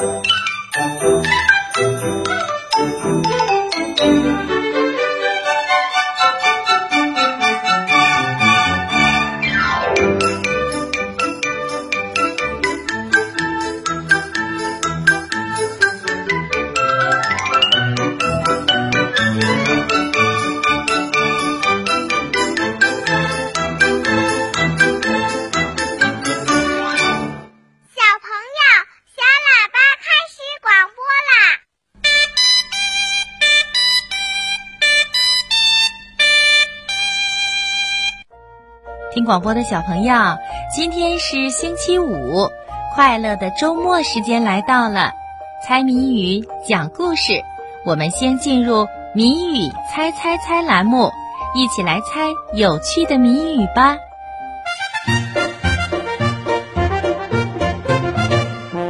小听广播的小朋友，今天是星期五，快乐的周末时间来到了。猜谜语，讲故事，我们先进入谜语猜猜猜栏目，一起来猜有趣的谜语吧。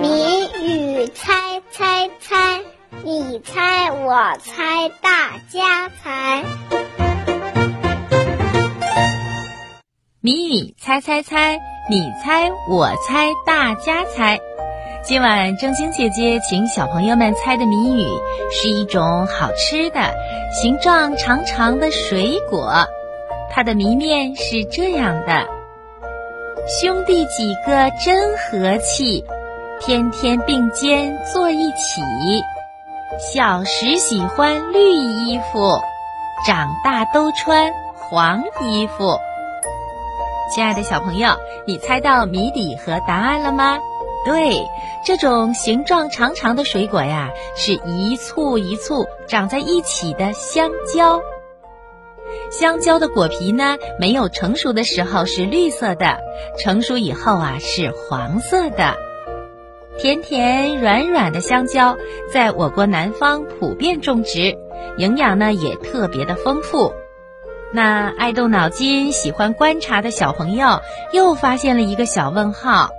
谜语猜猜猜，你猜我猜大家猜。谜语猜猜猜，你猜我猜大家猜。今晚正晶姐姐请小朋友们猜的谜语是一种好吃的、形状长长的水果，它的谜面是这样的：兄弟几个真和气，天天并肩坐一起。小时喜欢绿衣服，长大都穿黄衣服。亲爱的小朋友，你猜到谜底和答案了吗？对，这种形状长长的水果呀，是一簇一簇长在一起的香蕉。香蕉的果皮呢，没有成熟的时候是绿色的，成熟以后啊是黄色的。甜甜软软的香蕉，在我国南方普遍种植，营养呢也特别的丰富。那爱动脑筋、喜欢观察的小朋友又发现了一个小问号：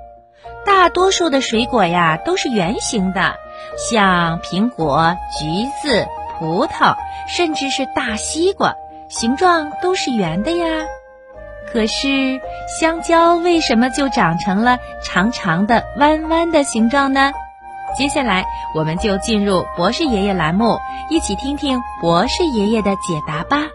大多数的水果呀都是圆形的，像苹果、橘子、葡萄，甚至是大西瓜，形状都是圆的呀。可是香蕉为什么就长成了长长的、弯弯的形状呢？接下来我们就进入博士爷爷栏目，一起听听博士爷爷的解答吧。